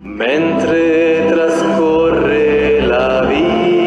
Mentre trascorre la vita,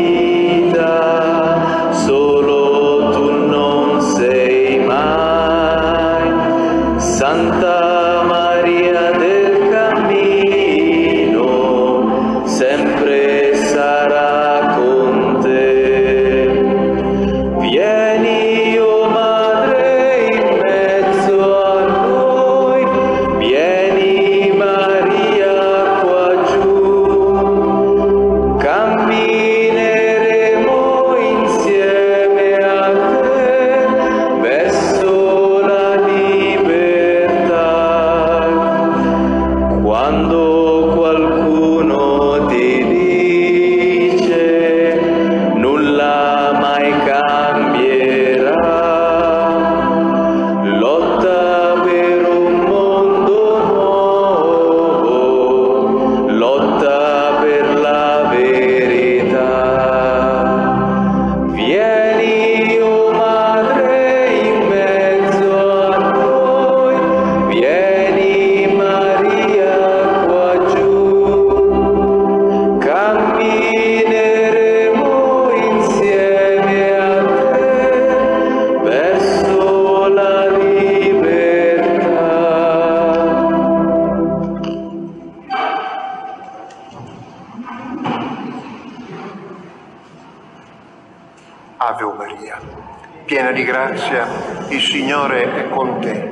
Signore è con te.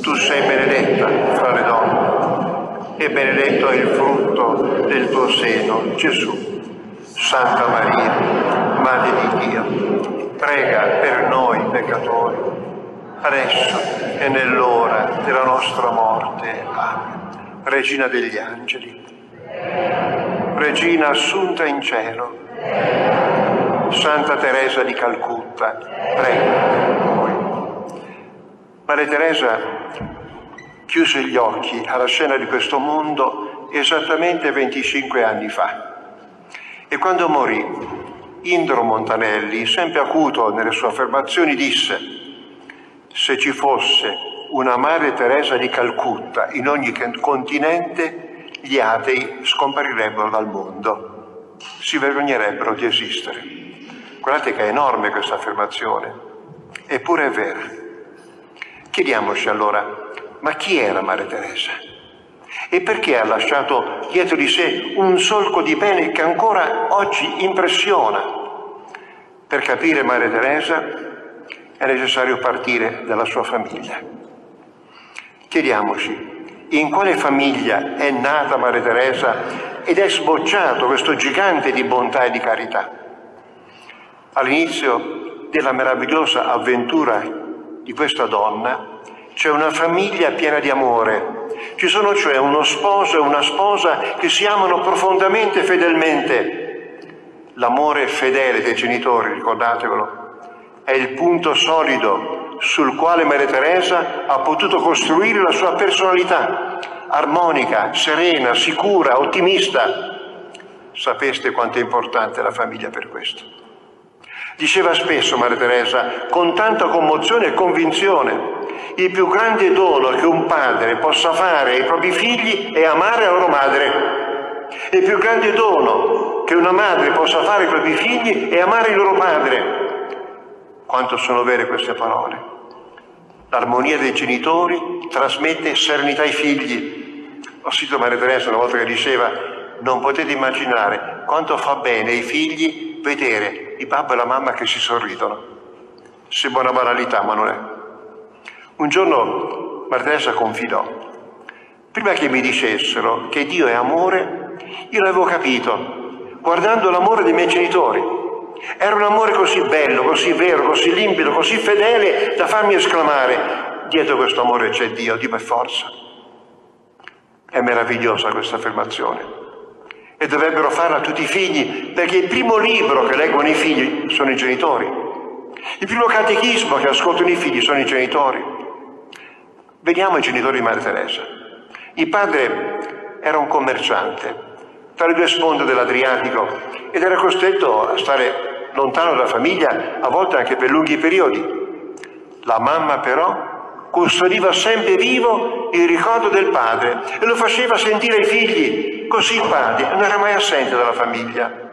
Tu sei benedetta fra le donne e benedetto è il frutto del tuo seno, Gesù. Santa Maria, Madre di Dio, prega per noi peccatori, adesso e nell'ora della nostra morte. Amen. Regina degli angeli, Regina assunta in cielo, Santa Teresa di Calcutta, prega. Maria Teresa chiuse gli occhi alla scena di questo mondo esattamente 25 anni fa. E quando morì, Indro Montanelli, sempre acuto nelle sue affermazioni, disse se ci fosse una Maria Teresa di Calcutta in ogni continente, gli atei scomparirebbero dal mondo, si vergognerebbero di esistere. Guardate che è enorme questa affermazione, eppure è vera. Chiediamoci allora, ma chi era Maria Teresa? E perché ha lasciato dietro di sé un solco di bene che ancora oggi impressiona? Per capire Maria Teresa è necessario partire dalla sua famiglia. Chiediamoci, in quale famiglia è nata Maria Teresa ed è sbocciato questo gigante di bontà e di carità? All'inizio della meravigliosa avventura di questa donna c'è una famiglia piena di amore, ci sono cioè uno sposo e una sposa che si amano profondamente e fedelmente. L'amore fedele dei genitori, ricordatevelo, è il punto solido sul quale Maria Teresa ha potuto costruire la sua personalità, armonica, serena, sicura, ottimista. Sapeste quanto è importante la famiglia per questo. Diceva spesso Maria Teresa, con tanta commozione e convinzione, il più grande dono che un padre possa fare ai propri figli è amare la loro madre. Il più grande dono che una madre possa fare ai propri figli è amare il loro padre. Quanto sono vere queste parole. L'armonia dei genitori trasmette serenità ai figli. Ho sentito Maria Teresa una volta che diceva, non potete immaginare quanto fa bene ai figli vedere il papà e la mamma che si sorridono. Sembra una banalità, ma non è. Un giorno Maria Teresa confidò, prima che mi dicessero che Dio è amore, io l'avevo capito, guardando l'amore dei miei genitori. Era un amore così bello, così vero, così limpido, così fedele da farmi esclamare, dietro questo amore c'è Dio, Dio per forza. È meravigliosa questa affermazione e dovrebbero farla tutti i figli, perché il primo libro che leggono i figli sono i genitori. Il primo catechismo che ascoltano i figli sono i genitori. Veniamo ai genitori di Maria Teresa. Il padre era un commerciante tra le due sponde dell'Adriatico ed era costretto a stare lontano dalla famiglia, a volte anche per lunghi periodi. La mamma però custodiva sempre vivo il ricordo del padre e lo faceva sentire ai figli così il padre non era mai assente dalla famiglia.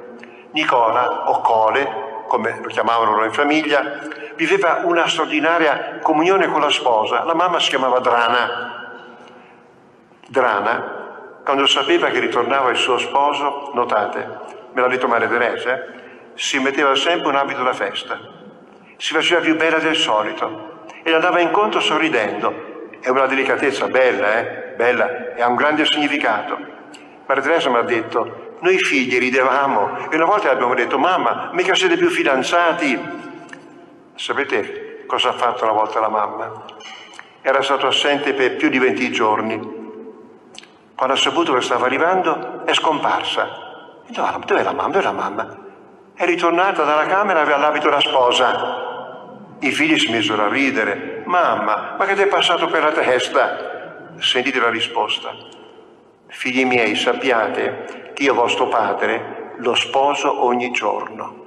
Nicola, o Cole, come lo chiamavano loro in famiglia, viveva una straordinaria comunione con la sposa. La mamma si chiamava Drana. Drana, quando sapeva che ritornava il suo sposo, notate, me l'ha detto Maria Teresa, eh, si metteva sempre un abito da festa, si faceva più bella del solito e le andava incontro sorridendo. È una delicatezza bella, eh? Bella, e ha un grande significato. Maria Teresa mi ha detto, noi figli ridevamo e una volta abbiamo detto, mamma, mica siete più fidanzati. Sapete cosa ha fatto una volta la mamma? Era stato assente per più di 20 giorni. Quando ha saputo che stava arrivando, è scomparsa. Dov'è la mamma? Dov'è la mamma? È ritornata dalla camera e aveva l'abito da sposa. I figli si misero a ridere. Mamma, ma che ti è passato per la testa? Sentite la risposta. Figli miei, sappiate che io vostro padre lo sposo ogni giorno.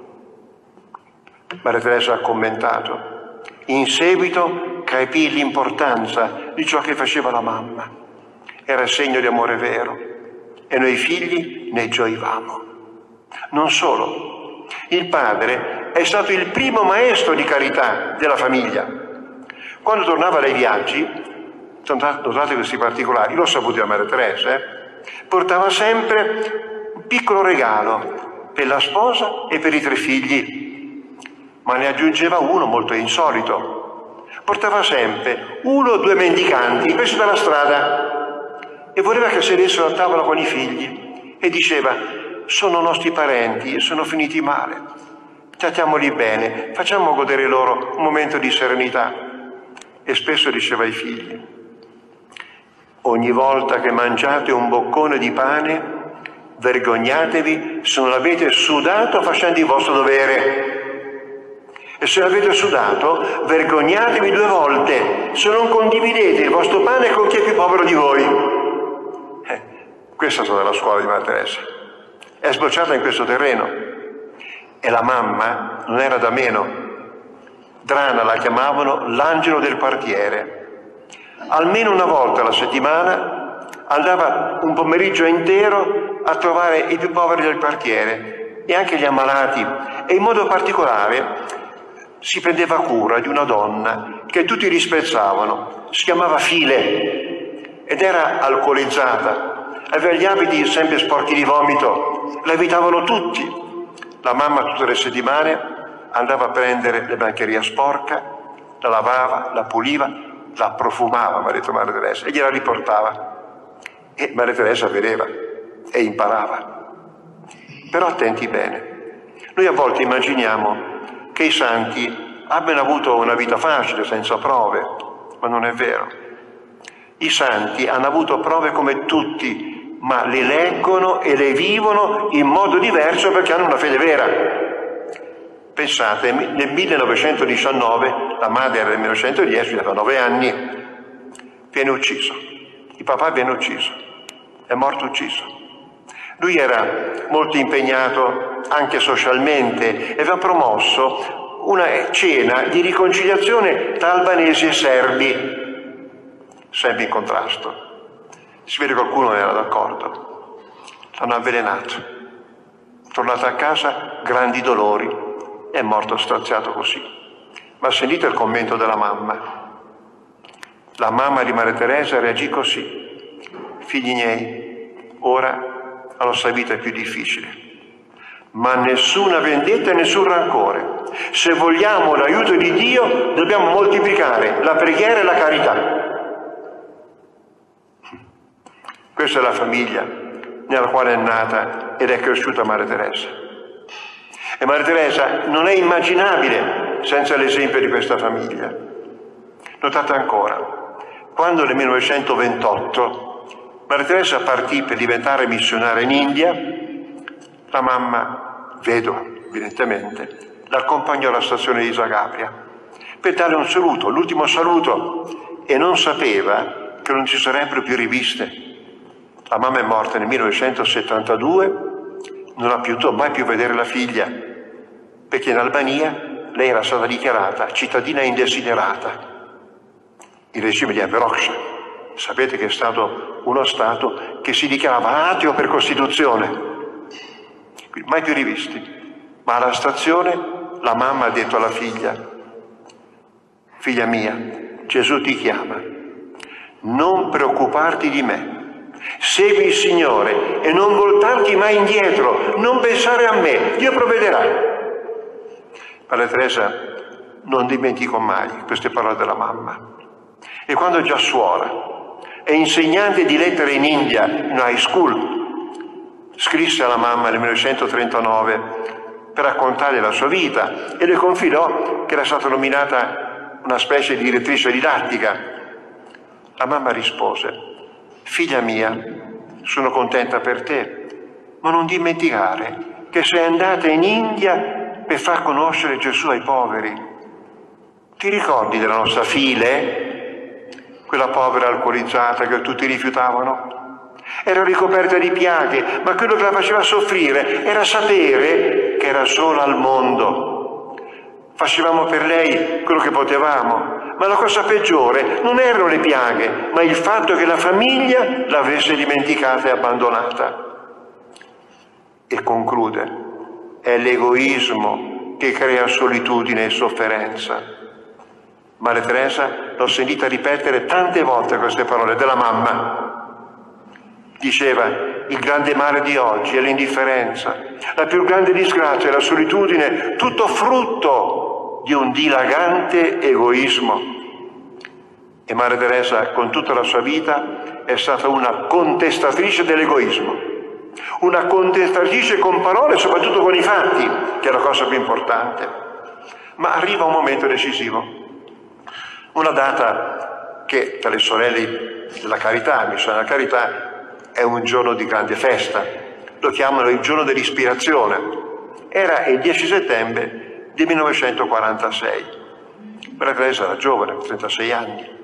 Maria Teresa ha commentato. In seguito capì l'importanza di ciò che faceva la mamma. Era segno di amore vero e noi figli ne gioivamo. Non solo, il padre è stato il primo maestro di carità della famiglia. Quando tornava dai viaggi, notate questi particolari, l'ho saputo da Maria Teresa, eh? portava sempre un piccolo regalo per la sposa e per i tre figli, ma ne aggiungeva uno molto insolito. Portava sempre uno o due mendicanti presi dalla strada e voleva che sedessero a tavola con i figli e diceva sono nostri parenti e sono finiti male. Trattiamoli bene, facciamo godere loro un momento di serenità. E spesso diceva ai figli, ogni volta che mangiate un boccone di pane, vergognatevi se non l'avete sudato facendo il vostro dovere. E se l'avete sudato, vergognatevi due volte se non condividete il vostro pane con chi è più povero di voi. Eh, questa è stata la scuola di Maria Teresa. È sbocciata in questo terreno. E la mamma non era da meno. Drana la chiamavano l'angelo del quartiere. Almeno una volta alla settimana andava un pomeriggio intero a trovare i più poveri del quartiere e anche gli ammalati. E in modo particolare si prendeva cura di una donna che tutti disprezzavano, si chiamava File ed era alcolizzata, aveva gli abiti sempre sporchi di vomito, la evitavano tutti. La mamma tutte le settimane andava a prendere le bancheria sporca, la lavava, la puliva, la profumava, Maria Teresa, e gliela riportava. E Maria Teresa vedeva e imparava. Però attenti bene, noi a volte immaginiamo che i santi abbiano avuto una vita facile, senza prove, ma non è vero. I santi hanno avuto prove come tutti, ma le leggono e le vivono in modo diverso perché hanno una fede vera. Pensate, nel 1919, la madre era nel 1910, aveva nove anni, viene ucciso. Il papà viene ucciso, è morto ucciso. Lui era molto impegnato anche socialmente e aveva promosso una cena di riconciliazione tra albanesi e serbi, sempre in contrasto. Si vede qualcuno non era d'accordo. L'hanno avvelenato. Tornato a casa, grandi dolori, è morto straziato così. Ma sentite il commento della mamma. La mamma di Maria Teresa reagì così. Figli miei, ora la nostra vita è più difficile, ma nessuna vendetta e nessun rancore. Se vogliamo l'aiuto di Dio, dobbiamo moltiplicare la preghiera e la carità. Questa è la famiglia nella quale è nata ed è cresciuta Maria Teresa. E Maria Teresa non è immaginabile senza l'esempio di questa famiglia. Notate ancora, quando nel 1928 Maria Teresa partì per diventare missionaria in India, la mamma, vedova evidentemente, l'accompagnò alla stazione di Zagabria per dare un saluto, l'ultimo saluto, e non sapeva che non ci sarebbero più riviste. La mamma è morta nel 1972, non ha potuto mai più vedere la figlia, perché in Albania lei era stata dichiarata cittadina indesiderata. Il regime di Averoksh sapete che è stato uno Stato che si dichiarava ateo per Costituzione, mai più rivisti. Ma alla stazione la mamma ha detto alla figlia, figlia mia, Gesù ti chiama, non preoccuparti di me, segui il Signore e non voltarti mai indietro, non pensare a me, Dio provvederà. Padre Teresa non dimentico mai queste parole della mamma. E quando già suora e insegnante di lettere in India, in high school, scrisse alla mamma nel 1939 per raccontare la sua vita e le confidò che era stata nominata una specie di direttrice didattica. La mamma rispose, figlia mia, sono contenta per te, ma non dimenticare che sei andata in India per far conoscere Gesù ai poveri. Ti ricordi della nostra file? Quella povera alcolizzata che tutti rifiutavano? Era ricoperta di piaghe, ma quello che la faceva soffrire era sapere che era sola al mondo. Facevamo per lei quello che potevamo, ma la cosa peggiore non erano le piaghe, ma il fatto che la famiglia l'avesse dimenticata e abbandonata. E conclude, è l'egoismo che crea solitudine e sofferenza. Maria Teresa l'ho sentita ripetere tante volte queste parole della mamma Diceva, il grande male di oggi è l'indifferenza, la più grande disgrazia è la solitudine, tutto frutto di un dilagante egoismo. E Maria Teresa, con tutta la sua vita, è stata una contestatrice dell'egoismo, una contestatrice con parole e soprattutto con i fatti, che è la cosa più importante. Ma arriva un momento decisivo, una data che tra le sorelle della carità, mi sono della carità, è un giorno di grande festa, lo chiamano il giorno dell'ispirazione. Era il 10 settembre del 1946. Maria Teresa era giovane, 36 anni.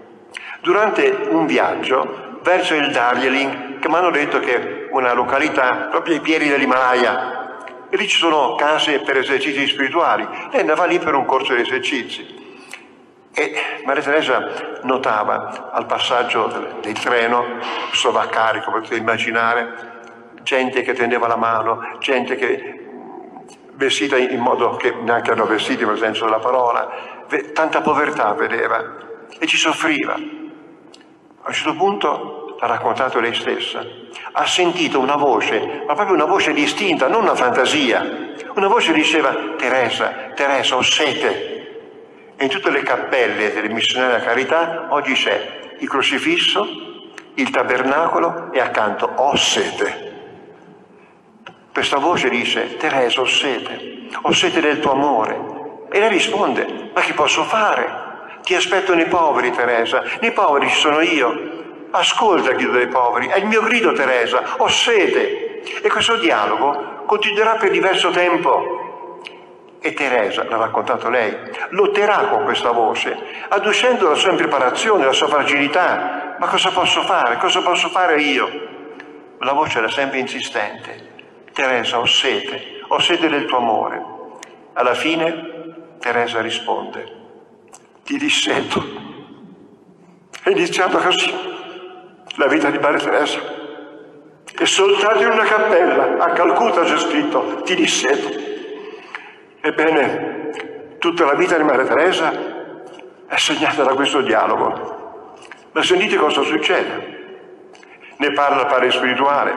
Durante un viaggio verso il Darjeeling, che mi hanno detto che è una località proprio ai piedi dell'Himalaya, e lì ci sono case per esercizi spirituali. Lei andava lì per un corso di esercizi. E Maria Teresa notava al passaggio del, del treno, sovraccarico, potete immaginare, gente che tendeva la mano, gente che vestita in modo che neanche erano vestiti nel senso della parola, tanta povertà vedeva e ci soffriva. A un certo punto l'ha raccontato lei stessa, ha sentito una voce, ma proprio una voce distinta, non una fantasia, una voce diceva Teresa, Teresa, ho sete, e in tutte le cappelle delle missionari della carità oggi c'è il crocifisso, il tabernacolo e accanto ho sete. Questa voce dice, Teresa, ho sete, ho sete del tuo amore. E lei risponde, ma che posso fare? Ti aspetto nei poveri, Teresa, nei poveri ci sono io. Ascolta il grido dei poveri, è il mio grido, Teresa, ho sete. E questo dialogo continuerà per diverso tempo. E Teresa, l'ha raccontato lei, lotterà con questa voce, adducendo la sua impreparazione, la sua fragilità. Ma cosa posso fare? Cosa posso fare io? La voce era sempre insistente. Teresa, ho sete, ho sete del tuo amore. Alla fine Teresa risponde, ti disseto. È iniziata così la vita di Maria Teresa. E soltanto in una cappella a Calcutta c'è scritto, ti disseto. Ebbene, tutta la vita di Maria Teresa è segnata da questo dialogo. Ma sentite cosa succede. Ne parla il padre spirituale,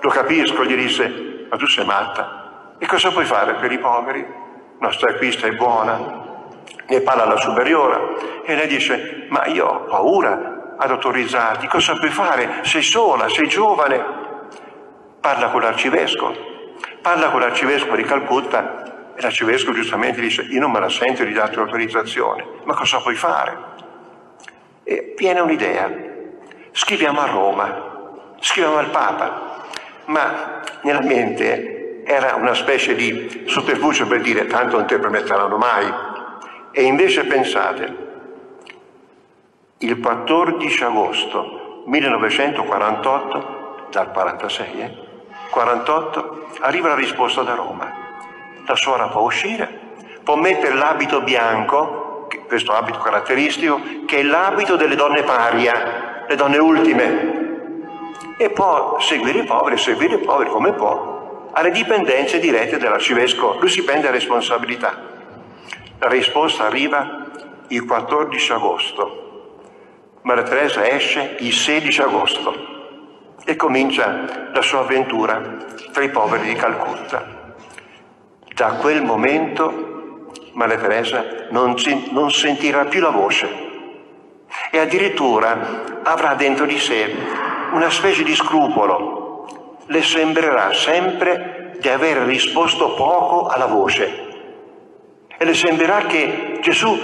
lo capisco, gli disse, ma tu sei matta. E cosa puoi fare per i poveri? No, stai qui, stai buona. Ne parla la superiora e lei dice, ma io ho paura ad autorizzarti, cosa puoi fare? Sei sola, sei giovane. Parla con l'arcivescovo, parla con l'arcivescovo di Calcutta e l'arcivescovo giustamente dice, io non me la sento di darti l'autorizzazione, ma cosa puoi fare? E viene un'idea, scriviamo a Roma, scriviamo al Papa, ma nella mente era una specie di sotterfugio per dire tanto non te permetteranno mai. E invece pensate, il 14 agosto 1948, dal 46, eh, 48, arriva la risposta da Roma la suora può uscire, può mettere l'abito bianco, questo abito caratteristico, che è l'abito delle donne paria. le donne ultime, e può seguire i poveri, seguire i poveri come può, alle dipendenze dirette dell'arcivescovo. Lui si prende responsabilità. La risposta arriva il 14 agosto. Maria Teresa esce il 16 agosto e comincia la sua avventura tra i poveri di Calcutta. Da quel momento Maria Teresa non, non sentirà più la voce e addirittura avrà dentro di sé una specie di scrupolo. Le sembrerà sempre di aver risposto poco alla voce e le sembrerà che Gesù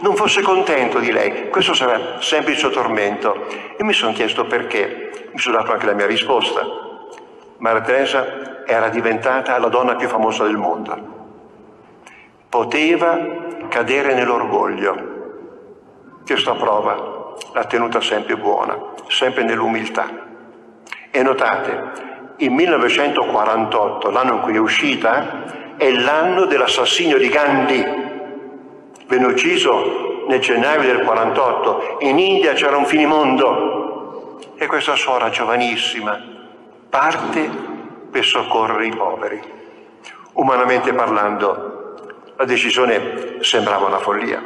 non fosse contento di lei. Questo sarà sempre il suo tormento. E mi sono chiesto perché. Mi sono dato anche la mia risposta. Maria Teresa era diventata la donna più famosa del mondo. Poteva cadere nell'orgoglio. Questa prova l'ha tenuta sempre buona, sempre nell'umiltà. E notate, il 1948, l'anno in cui è uscita, è l'anno dell'assassinio di Gandhi. Venne ucciso nel gennaio del 48. In India c'era un finimondo e questa suora giovanissima parte per soccorrere i poveri. Umanamente parlando, la decisione sembrava una follia,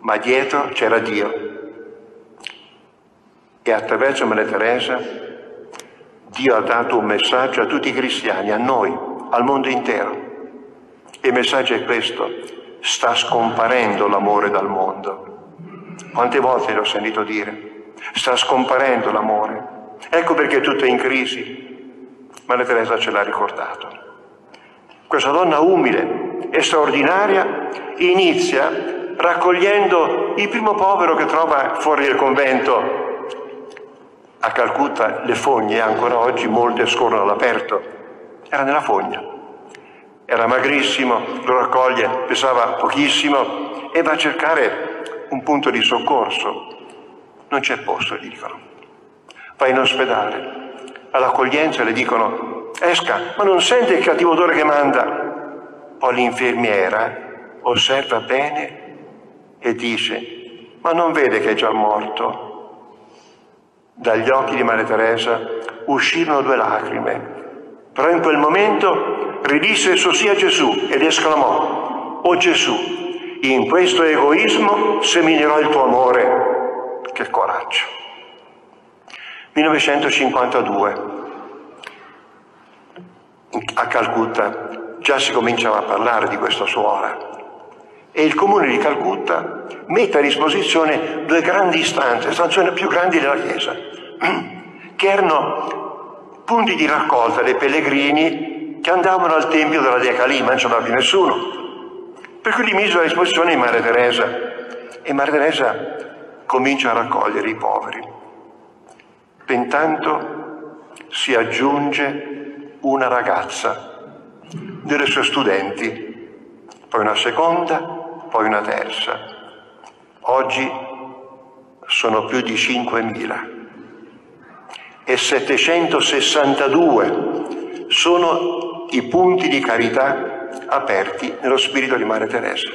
ma dietro c'era Dio e attraverso Maria Teresa Dio ha dato un messaggio a tutti i cristiani, a noi, al mondo intero. E il messaggio è questo, sta scomparendo l'amore dal mondo. Quante volte l'ho sentito dire? Sta scomparendo l'amore. Ecco perché tutto è in crisi. Maria Teresa ce l'ha ricordato. Questa donna umile e straordinaria inizia raccogliendo il primo povero che trova fuori del convento a Calcutta le fogne, ancora oggi molte scorrono all'aperto, era nella fogna. Era magrissimo, lo raccoglie, pesava pochissimo e va a cercare un punto di soccorso. Non c'è posto, gli dicono. Va in ospedale. All'accoglienza le dicono, esca, ma non sente il cattivo odore che manda. Poi l'infermiera osserva bene e dice, ma non vede che è già morto? Dagli occhi di Maria Teresa uscirono due lacrime, però in quel momento ridisse esso sia Gesù ed esclamò, O Gesù, in questo egoismo seminerò il tuo amore. Che coraggio. 1952, a Calcutta già si cominciava a parlare di questa suora e il comune di Calcutta mette a disposizione due grandi stanze, stanze più grandi della chiesa, che erano punti di raccolta dei pellegrini che andavano al tempio della Dea Calima, non c'era più nessuno. Per cui li misero a disposizione di Maria Teresa e Maria Teresa comincia a raccogliere i poveri. Intanto si aggiunge una ragazza delle sue studenti, poi una seconda, poi una terza. Oggi sono più di 5.000 e 762 sono i punti di carità aperti nello spirito di Maria Teresa.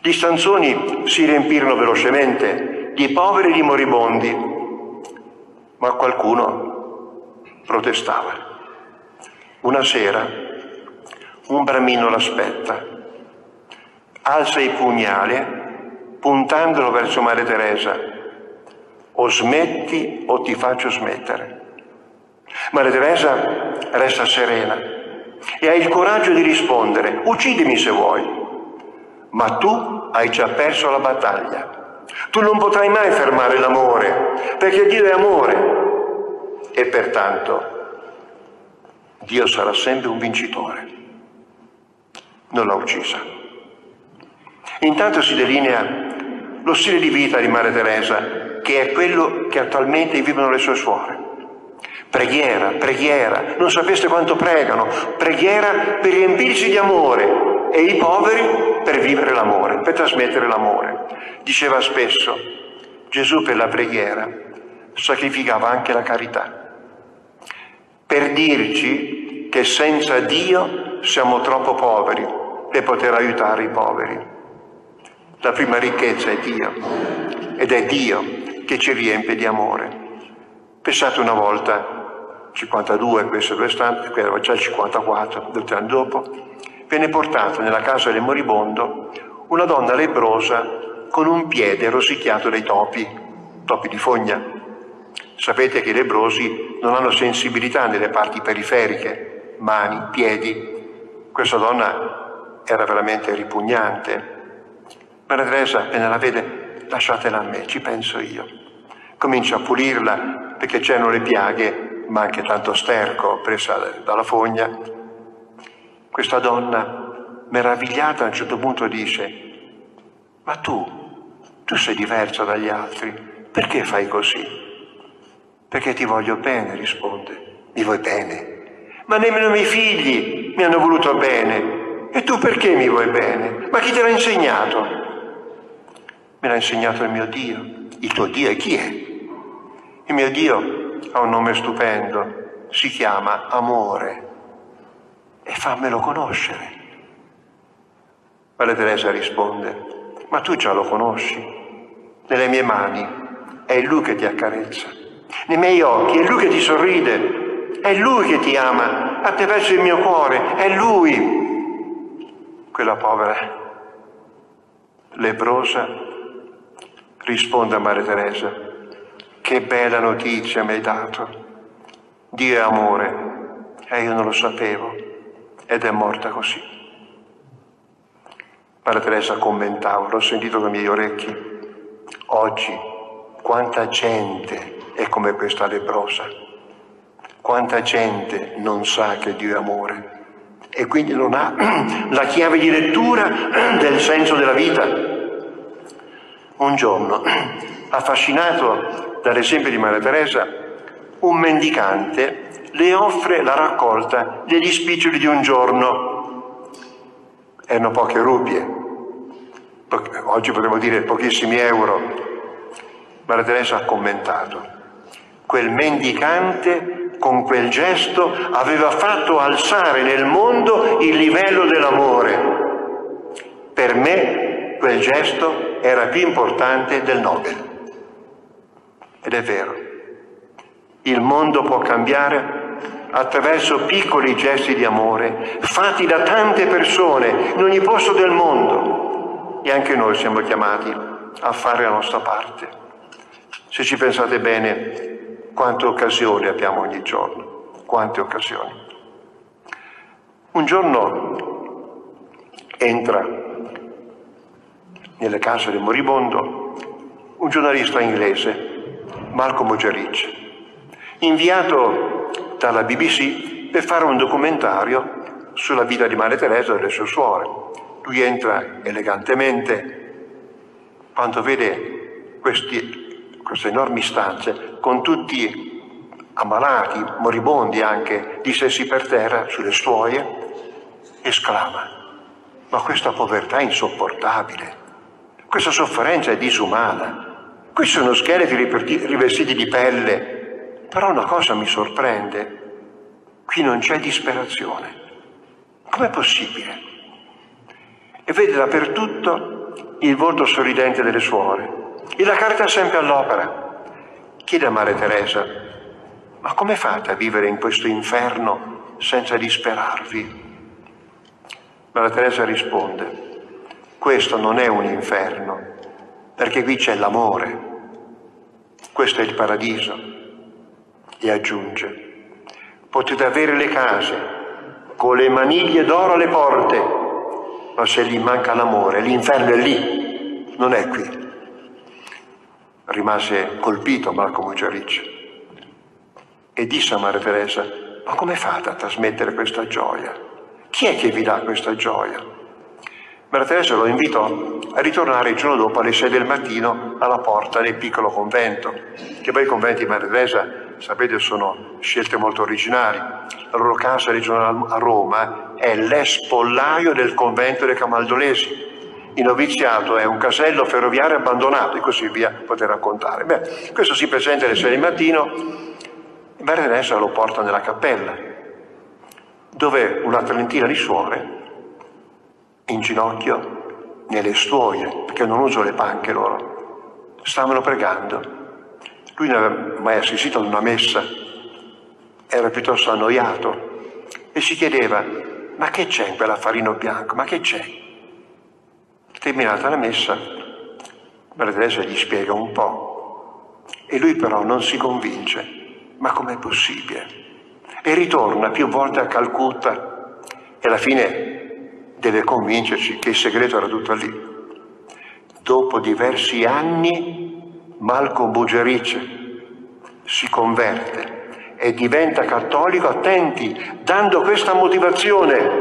Gli stanzoni si riempirono velocemente di poveri e di moribondi, ma qualcuno protestava. Una sera un bramino l'aspetta, alza il pugnale puntandolo verso Maria Teresa o smetti o ti faccio smettere. Maria Teresa resta serena e ha il coraggio di rispondere, uccidimi se vuoi, ma tu hai già perso la battaglia. Tu non potrai mai fermare l'amore, perché Dio è amore e pertanto Dio sarà sempre un vincitore. Non l'ha uccisa. Intanto si delinea lo stile di vita di Maria Teresa che è quello che attualmente vivono le sue suore. Preghiera, preghiera, non sapeste quanto pregano, preghiera per riempirsi di amore e i poveri per vivere l'amore, per trasmettere l'amore. Diceva spesso, Gesù per la preghiera sacrificava anche la carità, per dirci che senza Dio siamo troppo poveri per poter aiutare i poveri. La prima ricchezza è Dio ed è Dio che ci riempie di amore. Pensate una volta, 52 questo quest'anno, qui era già il 54, due anni dopo, venne portata nella casa del moribondo una donna lebrosa con un piede rosicchiato dai topi, topi di fogna. Sapete che i lebrosi non hanno sensibilità nelle parti periferiche, mani, piedi. Questa donna era veramente ripugnante. Maria Teresa appena la vede, lasciatela a me, ci penso io. Comincia a pulirla perché c'erano le piaghe, ma anche tanto sterco presa dalla fogna. Questa donna, meravigliata, a un certo punto dice, ma tu tu sei diverso dagli altri, perché fai così? Perché ti voglio bene, risponde. Mi vuoi bene? Ma nemmeno i miei figli mi hanno voluto bene. E tu perché mi vuoi bene? Ma chi te l'ha insegnato? Me l'ha insegnato il mio Dio. Il tuo Dio e chi è? Il mio Dio ha un nome stupendo, si chiama amore. E fammelo conoscere. Maria Teresa risponde, ma tu già lo conosci nelle mie mani, è Lui che ti accarezza, nei miei occhi, è Lui che ti sorride, è Lui che ti ama attraverso il mio cuore, è Lui. Quella povera lebrosa risponde a Maria Teresa, che bella notizia mi hai dato, Dio è amore, e io non lo sapevo, ed è morta così. Maria Teresa commentava, l'ho sentito con i miei orecchi, Oggi quanta gente è come questa leprosa, quanta gente non sa che Dio è amore e quindi non ha la chiave di lettura del senso della vita. Un giorno, affascinato dall'esempio di Maria Teresa, un mendicante le offre la raccolta degli spiccioli di un giorno. Erano poche rupie, oggi potremmo dire pochissimi euro, Maria Teresa ha commentato, quel mendicante con quel gesto aveva fatto alzare nel mondo il livello dell'amore. Per me quel gesto era più importante del Nobel. Ed è vero, il mondo può cambiare attraverso piccoli gesti di amore fatti da tante persone in ogni posto del mondo e anche noi siamo chiamati a fare la nostra parte. Se ci pensate bene, quante occasioni abbiamo ogni giorno, quante occasioni. Un giorno entra nelle case del moribondo un giornalista inglese, Malcolm Ogeric, inviato dalla BBC per fare un documentario sulla vita di Maria Teresa e delle sue suore. Lui entra elegantemente, quando vede questi, queste enormi stanze con tutti ammalati, moribondi anche, dissessi per terra sulle stuoie, esclama, ma questa povertà è insopportabile, questa sofferenza è disumana, qui sono scheletri rivestiti di pelle, però una cosa mi sorprende, qui non c'è disperazione. Com'è possibile? e vede dappertutto il volto sorridente delle suore e la carità sempre all'opera. Chiede a Maria Teresa, ma come fate a vivere in questo inferno senza disperarvi? Maria Teresa risponde, questo non è un inferno, perché qui c'è l'amore, questo è il paradiso. E aggiunge, potete avere le case con le maniglie d'oro alle porte, ma se gli manca l'amore, l'inferno è lì, non è qui. Rimase colpito Marco Mucciaric e disse a Maria Teresa, ma come fate a trasmettere questa gioia? Chi è che vi dà questa gioia? Maria Teresa lo invitò a ritornare il giorno dopo alle 6 del mattino alla porta del piccolo convento, che poi i conventi di Maria Teresa, sapete, sono scelte molto originali. La loro casa regionale a Roma è l'espollaio del convento dei Camaldolesi. Il noviziato è un casello ferroviario abbandonato e così via, potete raccontare. Beh, questo si presenta alle 6 del mattino, Maria Teresa lo porta nella cappella, dove una trentina di suore in ginocchio nelle stuoie, perché non uso le panche loro. Stavano pregando Lui non aveva mai assistito ad una messa, era piuttosto annoiato e si chiedeva, ma che c'è in quell'affarino bianco? Ma che c'è? Terminata la messa, Maria Teresa gli spiega un po' e lui però non si convince. Ma com'è possibile? E ritorna più volte a Calcutta e alla fine deve convincerci che il segreto era tutto lì. Dopo diversi anni Malcolm Bugerice si converte e diventa cattolico, attenti, dando questa motivazione.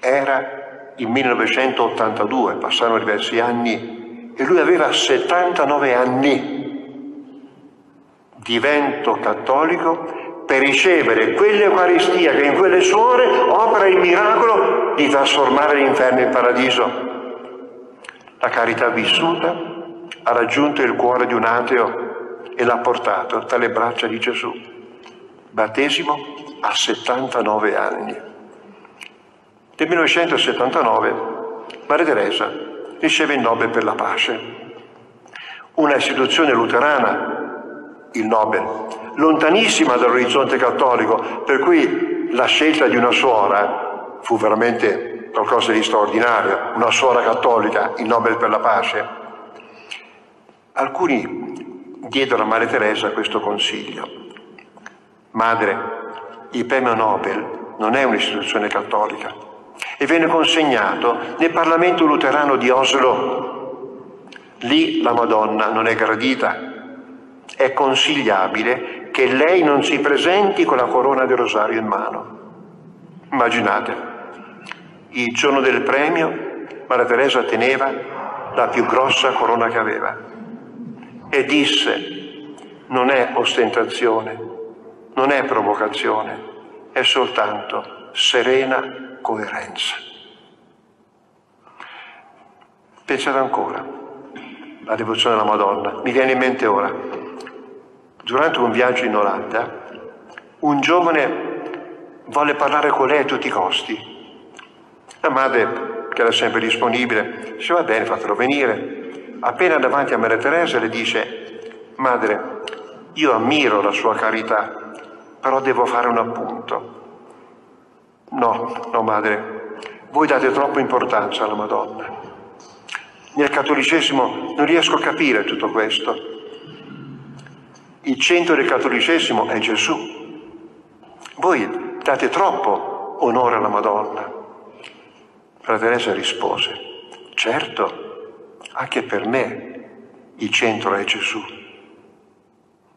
Era il 1982, passarono diversi anni e lui aveva 79 anni divento cattolico per ricevere quell'Eucaristia che in quelle suore opera il miracolo di trasformare l'inferno in paradiso. La carità vissuta ha raggiunto il cuore di un ateo e l'ha portato tra le braccia di Gesù. Battesimo a 79 anni. Nel 1979 Maria Teresa riceve il Nobel per la pace, una istituzione luterana il Nobel, lontanissima dall'orizzonte cattolico, per cui la scelta di una suora fu veramente qualcosa di straordinario, una suora cattolica, il Nobel per la pace. Alcuni diedero a Maria Teresa questo consiglio. Madre, il premio Nobel non è un'istituzione cattolica e venne consegnato nel Parlamento luterano di Oslo. Lì la Madonna non è gradita, è consigliabile che lei non si presenti con la corona del rosario in mano. Immaginate, il giorno del premio Maria Teresa teneva la più grossa corona che aveva e disse non è ostentazione, non è provocazione, è soltanto serena coerenza. Pensate ancora alla devozione della Madonna, mi viene in mente ora durante un viaggio in Olanda, un giovane volle parlare con lei a tutti i costi. La madre, che era sempre disponibile, dice va bene, fatelo venire. Appena davanti a Maria Teresa le dice, madre, io ammiro la sua carità, però devo fare un appunto. No, no madre, voi date troppa importanza alla Madonna. Nel cattolicesimo non riesco a capire tutto questo. Il centro del cattolicesimo è Gesù. Voi date troppo onore alla Madonna. Fra Teresa rispose, certo, anche per me il centro è Gesù,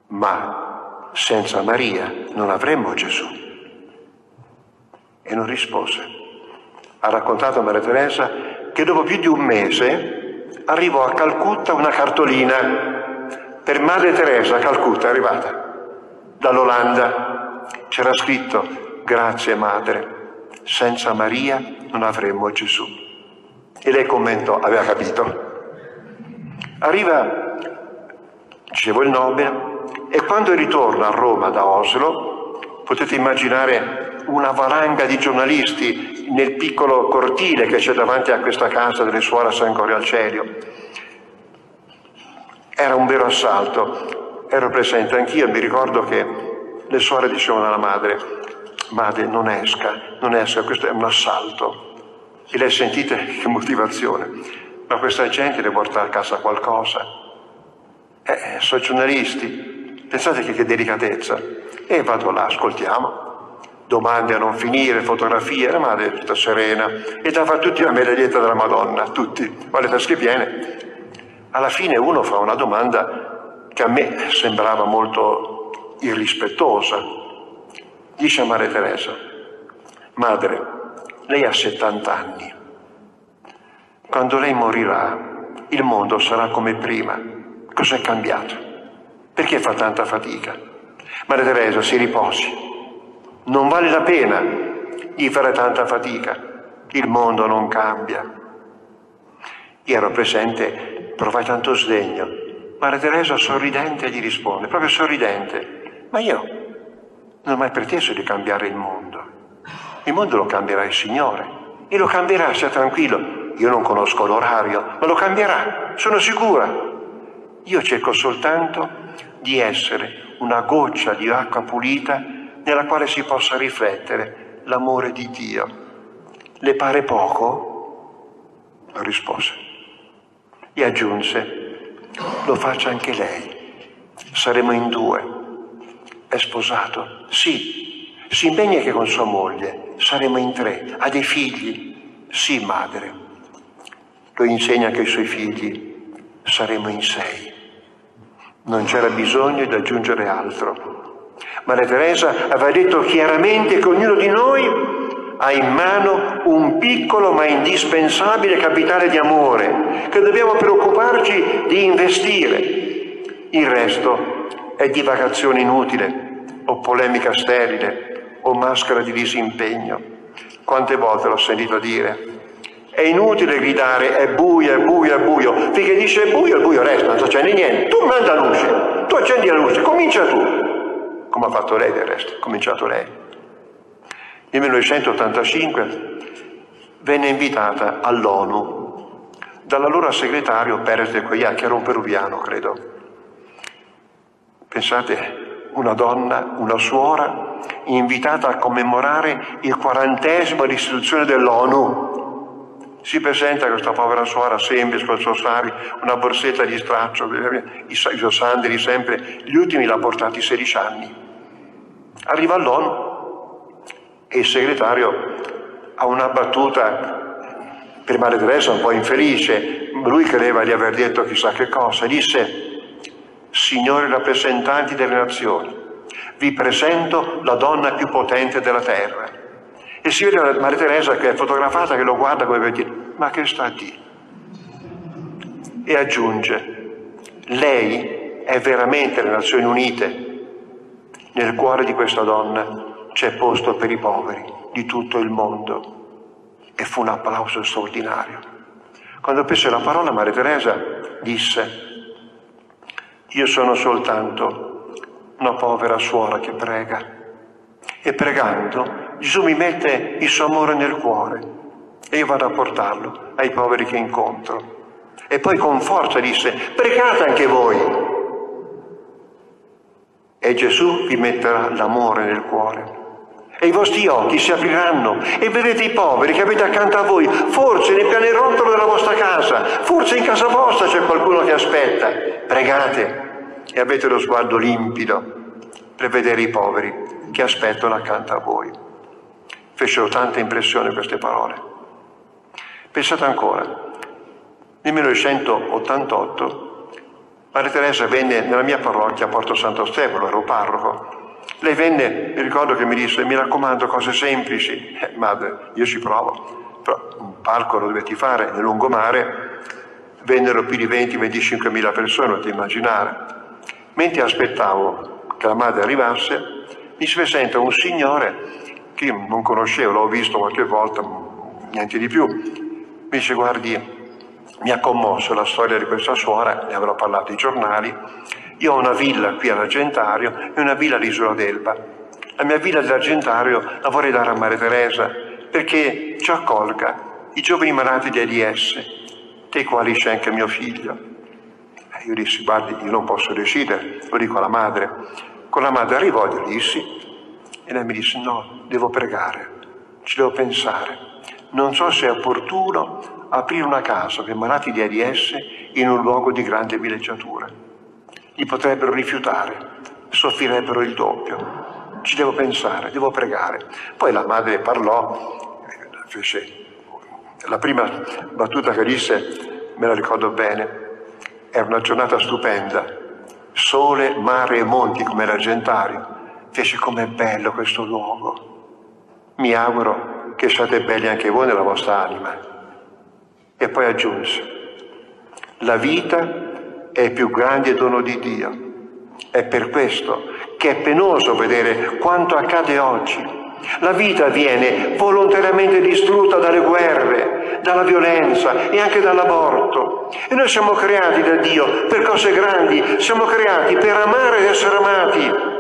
ma senza Maria non avremmo Gesù. E non rispose. Ha raccontato a Maria Teresa che dopo più di un mese arrivò a Calcutta una cartolina per Madre Teresa a Calcutta è arrivata dall'Olanda. C'era scritto, grazie Madre, senza Maria non avremmo Gesù. E lei commentò, aveva capito. Arriva, dicevo il Nobel, e quando ritorna a Roma da Oslo, potete immaginare una valanga di giornalisti nel piccolo cortile che c'è davanti a questa casa delle suore a San Corio al Celio era un vero assalto, ero presente anch'io, mi ricordo che le suore dicevano alla madre, madre non esca, non esca, questo è un assalto. E lei sentite che motivazione, ma questa gente deve portare a casa qualcosa. Eh, sono giornalisti, pensate che, che delicatezza. E vado là, ascoltiamo, domande a non finire, fotografie, la madre è tutta serena. E dava tutti la medaglietta della Madonna, tutti, ma le tasche piene alla fine uno fa una domanda che a me sembrava molto irrispettosa. Dice a Maria Teresa, madre, lei ha 70 anni. Quando lei morirà, il mondo sarà come prima. Cos'è cambiato? Perché fa tanta fatica? Maria Teresa, si riposi. Non vale la pena di fare tanta fatica. Il mondo non cambia. Io ero presente provai tanto sdegno. Maria Teresa sorridente gli risponde, proprio sorridente, ma io non ho mai preteso di cambiare il mondo. Il mondo lo cambierà il Signore e lo cambierà, sia tranquillo. Io non conosco l'orario, ma lo cambierà, sono sicura. Io cerco soltanto di essere una goccia di acqua pulita nella quale si possa riflettere l'amore di Dio. Le pare poco? Non rispose. E aggiunse, lo faccia anche lei. Saremo in due. È sposato? Sì. Si impegna anche con sua moglie. Saremo in tre. Ha dei figli? Sì, madre. Lo insegna anche ai suoi figli. Saremo in sei. Non c'era bisogno di aggiungere altro. Maria Teresa aveva detto chiaramente che ognuno di noi ha in mano un piccolo ma indispensabile capitale di amore che dobbiamo preoccuparci di investire. Il resto è divagazione inutile o polemica sterile o maschera di disimpegno. Quante volte l'ho sentito dire? È inutile gridare è buio, è buio, è buio. Finché dice è buio, il buio resta, non si accende niente. Tu manda luce, tu accendi la luce, comincia tu. Come ha fatto lei del resto, ha cominciato lei. Nel 1985 venne invitata all'ONU dall'allora segretario Perez de Cuellar, che era un peruviano, credo. Pensate, una donna, una suora, invitata a commemorare il quarantesimo dell'istituzione dell'ONU si presenta questa povera suora semplice col suo sari, una borsetta di straccio, i suoi sandali sempre, gli ultimi l'ha portati 16 anni. Arriva all'ONU e il segretario ha una battuta per Maria Teresa un po' infelice, lui credeva di aver detto chissà che cosa, disse, signori rappresentanti delle nazioni, vi presento la donna più potente della terra e si vede Maria Teresa che è fotografata, che lo guarda come per dire, ma che sta a dire? E aggiunge, lei è veramente le Nazioni Unite. Nel cuore di questa donna c'è posto per i poveri di tutto il mondo. E fu un applauso straordinario. Quando prese la parola Maria Teresa disse, io sono soltanto una povera suora che prega. E pregando Gesù mi mette il suo amore nel cuore e io vado a portarlo ai poveri che incontro. E poi con forza disse, pregate anche voi. E Gesù vi metterà l'amore nel cuore. E i vostri occhi si apriranno e vedrete i poveri che avete accanto a voi, forse nel pianerottolo della vostra casa, forse in casa vostra c'è qualcuno che aspetta. Pregate e avete lo sguardo limpido per vedere i poveri che aspettano accanto a voi. Fecero tanta impressione queste parole. Pensate ancora, nel 1988 Maria Teresa venne nella mia parrocchia a Porto Santo Stefano, ero parroco. Lei venne, mi ricordo che mi disse, mi raccomando, cose semplici. Eh, madre, io ci provo. Però un palco lo dovetti fare, nel lungomare vennero più di 20-25 mila persone, potete immaginare. Mentre aspettavo che la madre arrivasse, mi si presenta un signore che io non conoscevo, l'ho visto qualche volta, niente di più. Mi dice, guardi, mi ha commosso la storia di questa suora, ne avrò parlato ai giornali. Io ho una villa qui all'Argentario e una villa all'Isola d'Elba. La mia villa dell'Argentario la vorrei dare a Maria Teresa perché ci accolga i giovani malati di AIDS, dei quali c'è anche mio figlio. Io dissi, guardi, io non posso decidere, lo dico alla madre. Con la madre arrivò e gli dissi, e lei mi disse, no, devo pregare, ci devo pensare. Non so se è opportuno aprire una casa per malati di AIDS in un luogo di grande villeggiatura. Li potrebbero rifiutare, soffrirebbero il doppio. Ci devo pensare, devo pregare. Poi la madre parlò, fece la prima battuta che disse, me la ricordo bene, era una giornata stupenda, sole, mare e monti come l'Argentario Fece com'è bello questo luogo. Mi auguro che siate belli anche voi nella vostra anima. E poi aggiunse, la vita è il più grande dono di Dio. È per questo che è penoso vedere quanto accade oggi. La vita viene volontariamente distrutta dalle guerre, dalla violenza e anche dall'aborto. E noi siamo creati da Dio per cose grandi, siamo creati per amare ed essere amati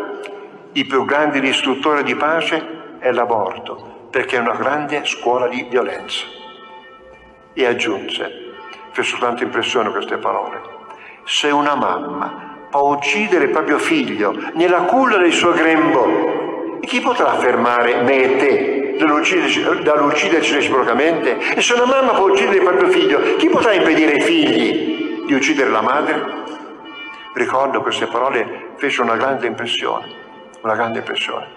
il più grande distruttore di pace è l'aborto, perché è una grande scuola di violenza. E aggiunse, fece soltanto impressione queste parole, se una mamma può uccidere il proprio figlio nella culla del suo grembo, chi potrà fermare me e te dall'ucciderci, dall'ucciderci reciprocamente? E se una mamma può uccidere il proprio figlio, chi potrà impedire ai figli di uccidere la madre? Ricordo queste parole fecero una grande impressione, una grande impressione.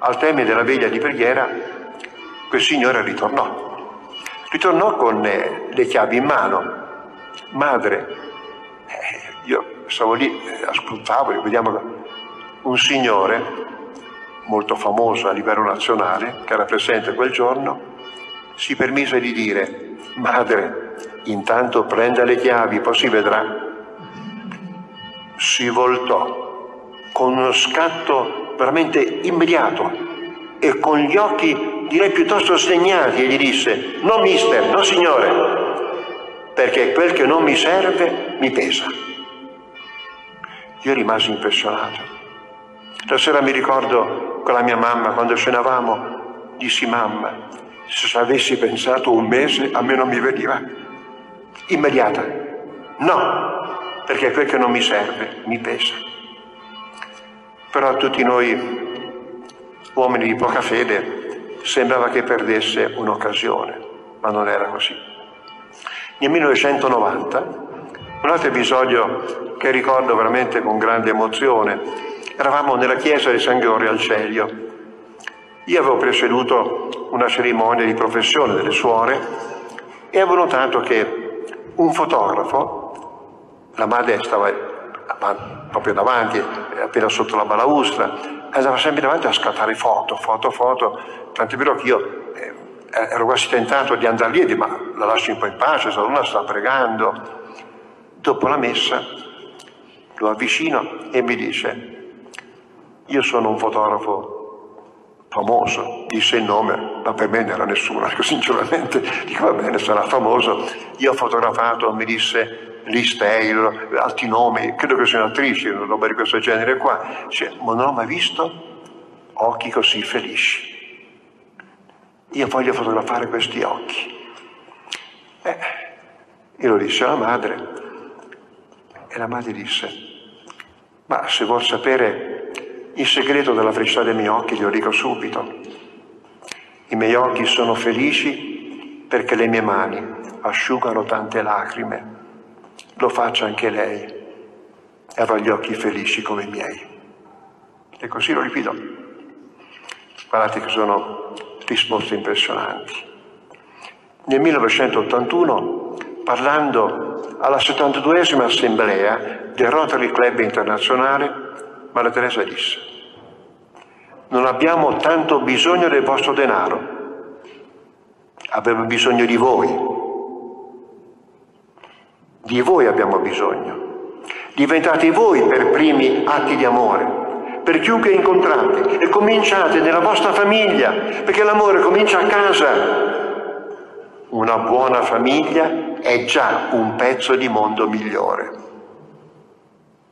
Al termine della veglia di preghiera, quel signore ritornò. Ritornò con eh, le chiavi in mano. Madre, io stavo lì, eh, ascoltavo, vediamo un signore molto famoso a livello nazionale, che era presente quel giorno, si permise di dire, madre, intanto prenda le chiavi, poi si vedrà. Si voltò con uno scatto veramente immediato e con gli occhi direi piuttosto segnati e gli disse, no mister, no signore, perché quel che non mi serve mi pesa. Io rimasi impressionato. La sera mi ricordo con la mia mamma, quando cenavamo, dissi mamma, se avessi pensato un mese a me non mi veniva. Immediata. No, perché quel che non mi serve mi pesa. Però a tutti noi, uomini di poca fede, sembrava che perdesse un'occasione, ma non era così. Nel 1990, un altro episodio che ricordo veramente con grande emozione, Eravamo nella chiesa di San Gregorio al Celio. Io avevo presieduto una cerimonia di professione delle suore e avevo notato che un fotografo, la madre stava proprio davanti, appena sotto la balaustra, andava sempre davanti a scattare foto, foto, foto, tant'è vero che io eh, ero quasi tentato di andare lì e dire ma la lascio un po' in pace, se una sta pregando. Dopo la messa lo avvicino e mi dice io sono un fotografo famoso, disse il nome, ma per me non era nessuno, ecco, sinceramente, dico va bene, sarà famoso. Io ho fotografato, mi disse Liz Taylor, altri nomi, credo che siano attrici, una roba di questo genere qua. Cioè, ma non ho mai visto occhi così felici. Io voglio fotografare questi occhi. Eh, io lo disse alla madre e la madre disse, ma se vuol sapere il segreto della felicità dei miei occhi glielo dico subito. I miei occhi sono felici perché le mie mani asciugano tante lacrime. Lo faccia anche lei e avrà gli occhi felici come i miei. E così lo ripeto. Guardate che sono risposte impressionanti. Nel 1981, parlando alla 72esima assemblea del Rotary Club internazionale, Maria Teresa disse, non abbiamo tanto bisogno del vostro denaro, abbiamo bisogno di voi. Di voi abbiamo bisogno. Diventate voi per primi atti di amore, per chiunque incontrate e cominciate nella vostra famiglia, perché l'amore comincia a casa. Una buona famiglia è già un pezzo di mondo migliore.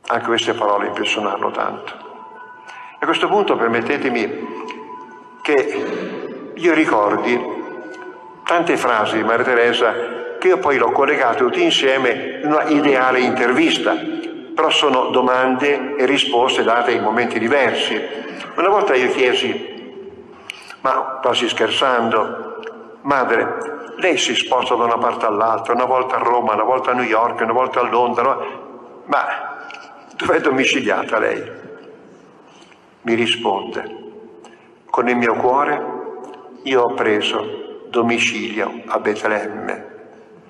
Anche queste parole impressionavano tanto. A questo punto permettetemi che io ricordi tante frasi di Maria Teresa che io poi l'ho collegate tutte insieme in una ideale intervista, però sono domande e risposte date in momenti diversi. Una volta io chiesi, ma quasi scherzando, madre, lei si sposta da una parte all'altra, una volta a Roma, una volta a New York, una volta a Londra, ma dove è domiciliata lei? Mi risponde, con il mio cuore io ho preso domicilio a Betlemme.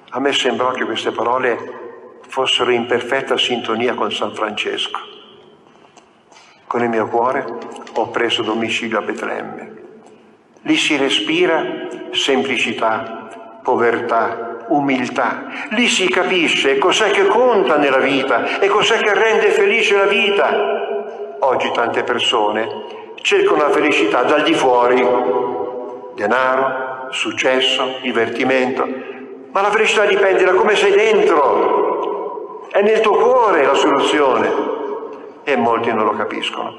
A me sembrò che queste parole fossero in perfetta sintonia con San Francesco. Con il mio cuore ho preso domicilio a Betlemme. Lì si respira semplicità, povertà, umiltà. Lì si capisce cos'è che conta nella vita e cos'è che rende felice la vita. Oggi tante persone cercano la felicità dal di fuori, denaro, successo, divertimento, ma la felicità dipende da come sei dentro, è nel tuo cuore la soluzione e molti non lo capiscono.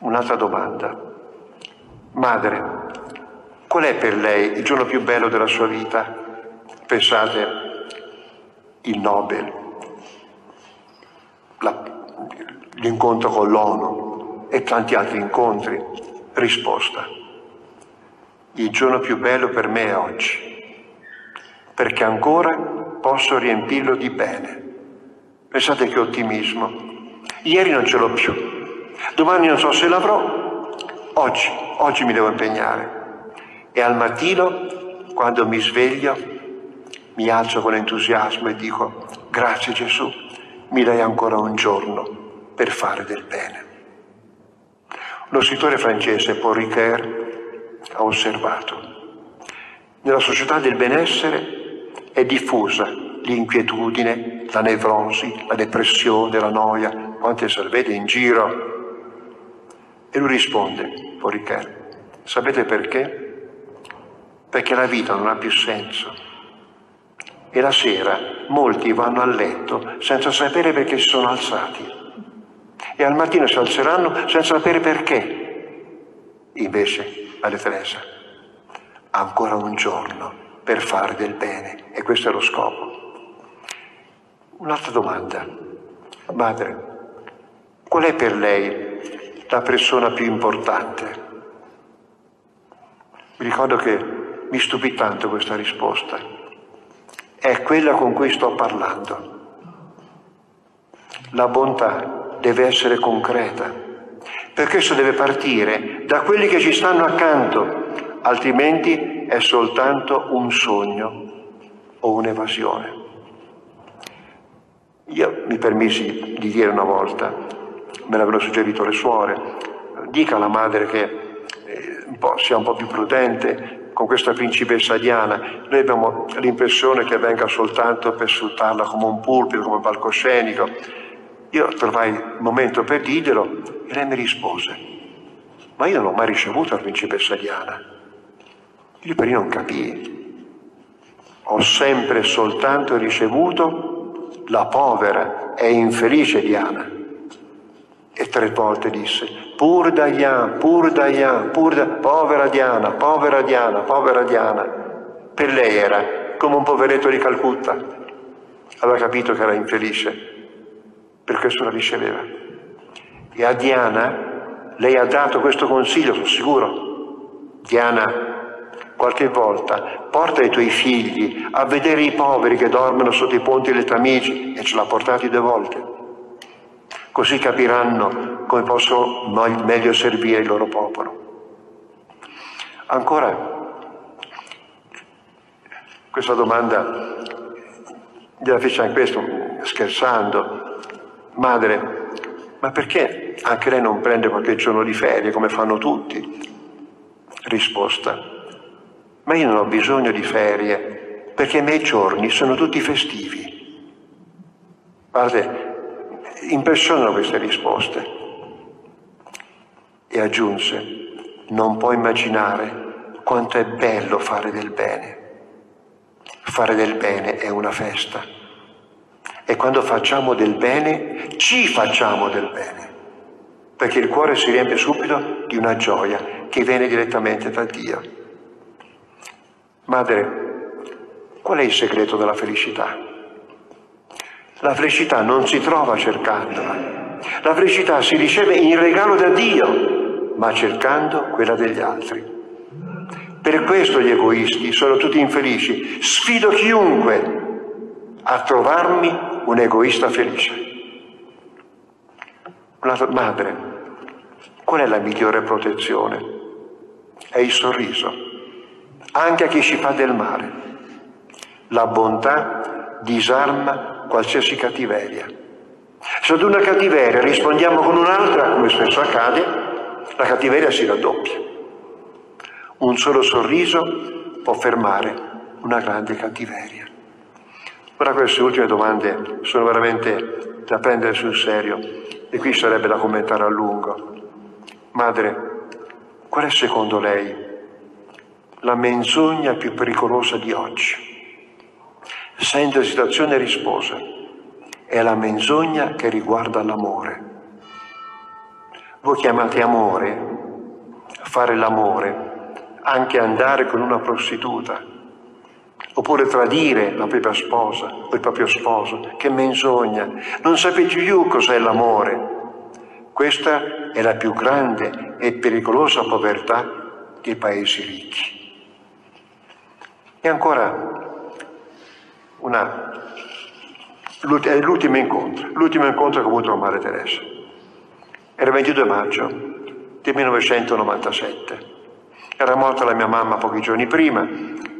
Un'altra domanda. Madre, Qual è per lei il giorno più bello della sua vita? Pensate, il Nobel, la, l'incontro con l'ONU e tanti altri incontri. Risposta. Il giorno più bello per me è oggi, perché ancora posso riempirlo di bene. Pensate che ottimismo. Ieri non ce l'ho più, domani non so se l'avrò, oggi, oggi mi devo impegnare. E al mattino, quando mi sveglio, mi alzo con entusiasmo e dico, grazie Gesù, mi dai ancora un giorno per fare del bene. Lo scrittore francese Paul Ricoeur ha osservato, nella società del benessere è diffusa l'inquietudine, la nevrosi, la depressione, la noia, quante salvete in giro. E lui risponde, Paul Ricoeur, sapete perché? Perché la vita non ha più senso. E la sera molti vanno a letto senza sapere perché si sono alzati e al mattino si alzeranno senza sapere perché. Invece, Maria Teresa, ancora un giorno per fare del bene e questo è lo scopo. Un'altra domanda. Madre, qual è per lei la persona più importante? Mi ricordo che mi stupì tanto questa risposta. È quella con cui sto parlando. La bontà deve essere concreta, perché esso deve partire da quelli che ci stanno accanto, altrimenti è soltanto un sogno o un'evasione. Io mi permisi di dire una volta, me l'avevano suggerito le suore, dica alla madre che eh, un sia un po' più prudente con questa principessa Diana. Noi abbiamo l'impressione che venga soltanto per sfruttarla come un pulpito, come un palcoscenico io trovai il momento per dirglielo e lei mi rispose, ma io non ho mai ricevuto la principessa Diana. Io per io non capii. Ho sempre soltanto ricevuto la povera e infelice Diana. E tre volte disse, pur Diana, pur Diana, pur da... povera Diana, povera Diana, povera Diana. Per lei era come un poveretto di Calcutta. Aveva capito che era infelice per questo la riceveva. E a Diana lei ha dato questo consiglio, sono sicuro. Diana, qualche volta porta i tuoi figli a vedere i poveri che dormono sotto i ponti delle Tamigi e ce l'ha portati due volte. Così capiranno come possono meglio servire il loro popolo. Ancora, questa domanda gliela fece anche questo, scherzando, Madre, ma perché anche lei non prende qualche giorno di ferie come fanno tutti? Risposta, ma io non ho bisogno di ferie perché i miei giorni sono tutti festivi. Guardate, impressionano queste risposte. E aggiunse, non può immaginare quanto è bello fare del bene. Fare del bene è una festa. E quando facciamo del bene, ci facciamo del bene, perché il cuore si riempie subito di una gioia che viene direttamente da Dio. Madre, qual è il segreto della felicità? La felicità non si trova cercandola, la felicità si riceve in regalo da Dio, ma cercando quella degli altri. Per questo gli egoisti sono tutti infelici. Sfido chiunque a trovarmi un egoista felice. Una madre, qual è la migliore protezione? È il sorriso, anche a chi ci fa del male. La bontà disarma qualsiasi cattiveria. Se ad una cattiveria rispondiamo con un'altra, come spesso accade, la cattiveria si raddoppia. Un solo sorriso può fermare una grande cattiveria. Ora queste ultime domande sono veramente da prendere sul serio e qui sarebbe da commentare a lungo. Madre, qual è secondo lei la menzogna più pericolosa di oggi? Senza esitazione rispose, è la menzogna che riguarda l'amore. Voi chiamate amore, fare l'amore, anche andare con una prostituta, oppure tradire la propria sposa o il proprio sposo, che menzogna, non sapete più cos'è l'amore. Questa è la più grande e pericolosa povertà dei paesi ricchi. E ancora una, l'ultimo incontro, l'ultimo incontro che ho avuto con Maria Teresa. Era il 22 maggio del 1997. Era morta la mia mamma pochi giorni prima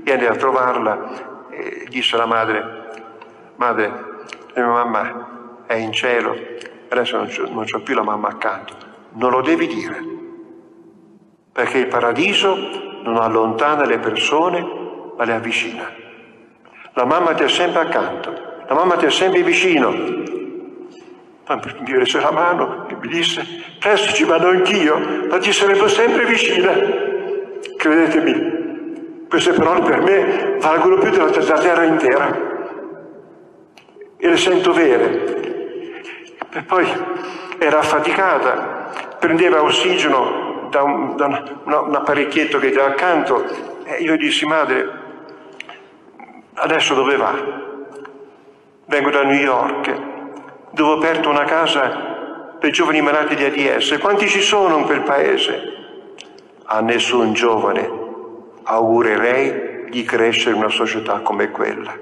e andai a trovarla e disse alla madre, madre, la mia mamma è in cielo, adesso non c'ho più la mamma accanto. Non lo devi dire, perché il paradiso non allontana le persone, ma le avvicina. La mamma ti è sempre accanto, la mamma ti è sempre vicino. Mi prese la mano e mi disse, presto ci vado anch'io, ma ti saremo sempre vicina. Credetemi, queste parole per me valgono più della, terra intera e le sento vere. E poi era affaticata, prendeva ossigeno da un, da un, un apparecchietto che era accanto e io dissi, madre, adesso dove va? Vengo da New York, dove ho aperto una casa per giovani malati di AIDS. Quanti ci sono in quel paese? a nessun giovane augurerei di crescere in una società come quella.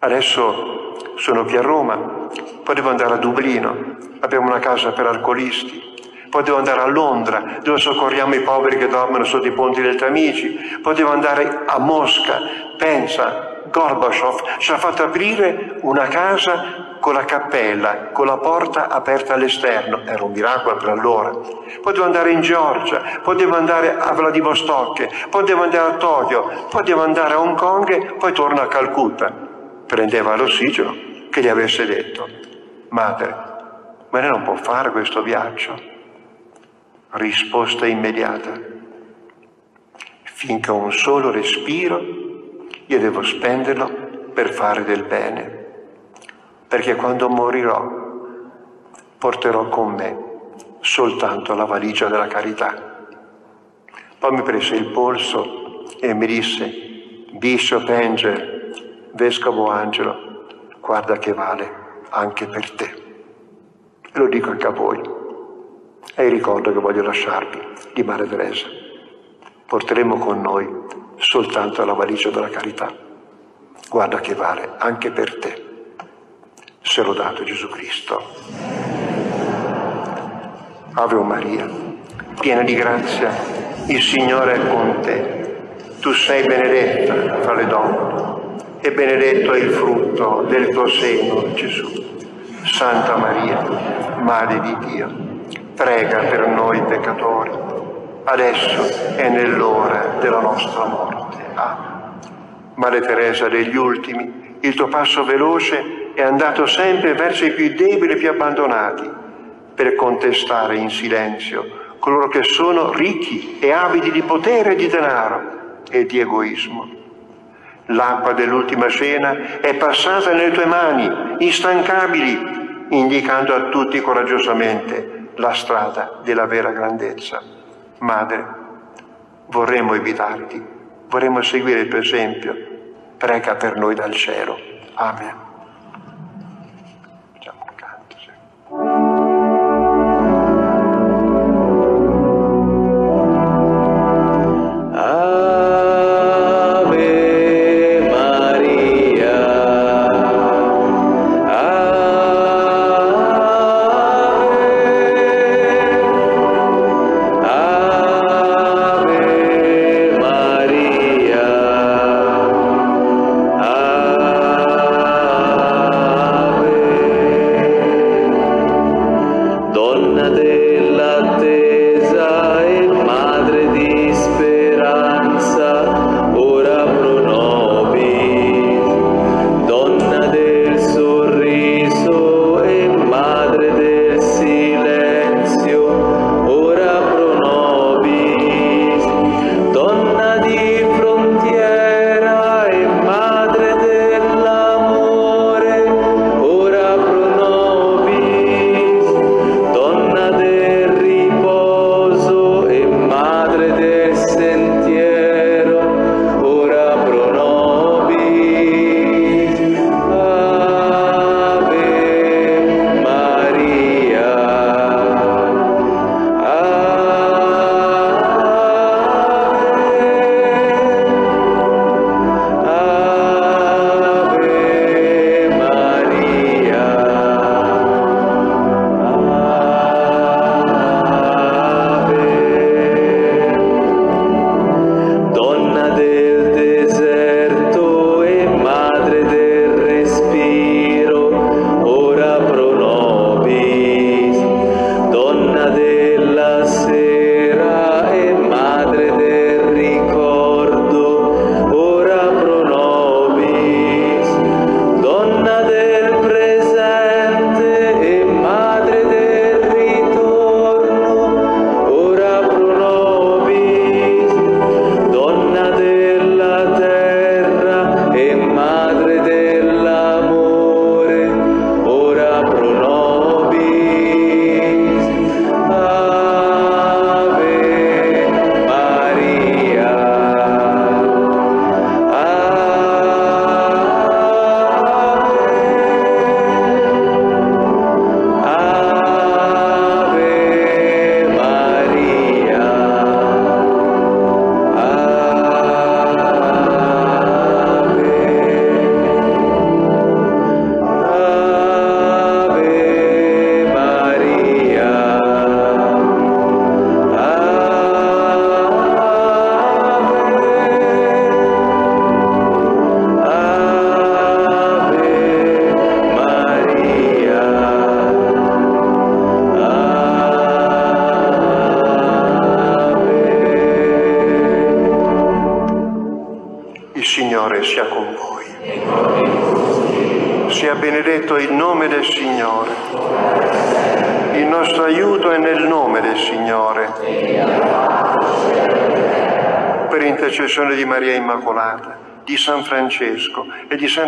Adesso sono qui a Roma, potevo andare a Dublino, abbiamo una casa per alcolisti, potevo andare a Londra dove soccorriamo i poveri che dormono sotto i ponti del Tamici, potevo andare a Mosca, pensa, Gorbaciov ci ha fatto aprire una casa con la cappella, con la porta aperta all'esterno, era un miracolo per allora. Potevo andare in Georgia, potevo andare a Vladivostok, potevo andare a Tokyo, potevo andare a Hong Kong, poi torno a Calcutta. Prendeva l'ossigeno che gli avesse detto, madre, ma lei non può fare questo viaggio? Risposta immediata. Finché un solo respiro, io devo spenderlo per fare del bene perché quando morirò porterò con me soltanto la valigia della carità. Poi mi prese il polso e mi disse, Bishop Angel, Vescovo Angelo, guarda che vale anche per te. E lo dico anche a voi. È ricordo che voglio lasciarvi di Maria Teresa. Porteremo con noi soltanto la valigia della carità. Guarda che vale anche per te se lodato Gesù Cristo. Ave Maria, piena di grazia, il Signore è con te. Tu sei benedetta fra le donne e benedetto è il frutto del tuo seno, Gesù. Santa Maria, Madre di Dio, prega per noi peccatori, adesso e nell'ora della nostra morte. Amen. Madre Teresa degli ultimi, il tuo passo veloce è andato sempre verso i più deboli e più abbandonati per contestare in silenzio coloro che sono ricchi e avidi di potere e di denaro e di egoismo. L'acqua dell'ultima cena è passata nelle tue mani, instancabili, indicando a tutti coraggiosamente la strada della vera grandezza. Madre, vorremmo evitarti, vorremmo seguire il tuo esempio. Prega per noi dal cielo. Amen.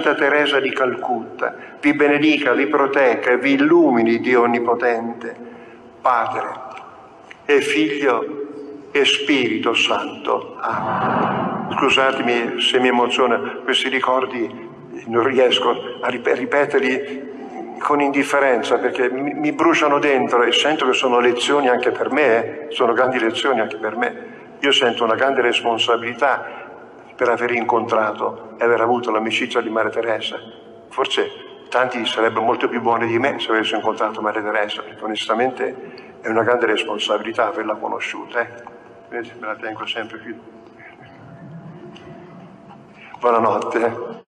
Santa Teresa di Calcutta, vi benedica, vi protegga e vi illumini Dio Onnipotente, Padre e Figlio e Spirito Santo. Amen. Scusatemi se mi emoziona, questi ricordi non riesco a ripeterli con indifferenza perché mi, bruciano dentro e sento che sono lezioni anche per me, eh? sono grandi lezioni anche per me. Io sento una grande responsabilità per aver incontrato e aver avuto l'amicizia di Maria Teresa. Forse tanti sarebbero molto più buoni di me se avessero incontrato Maria Teresa, perché onestamente è una grande responsabilità averla conosciuta. Eh? Me la tengo sempre più. Buonanotte.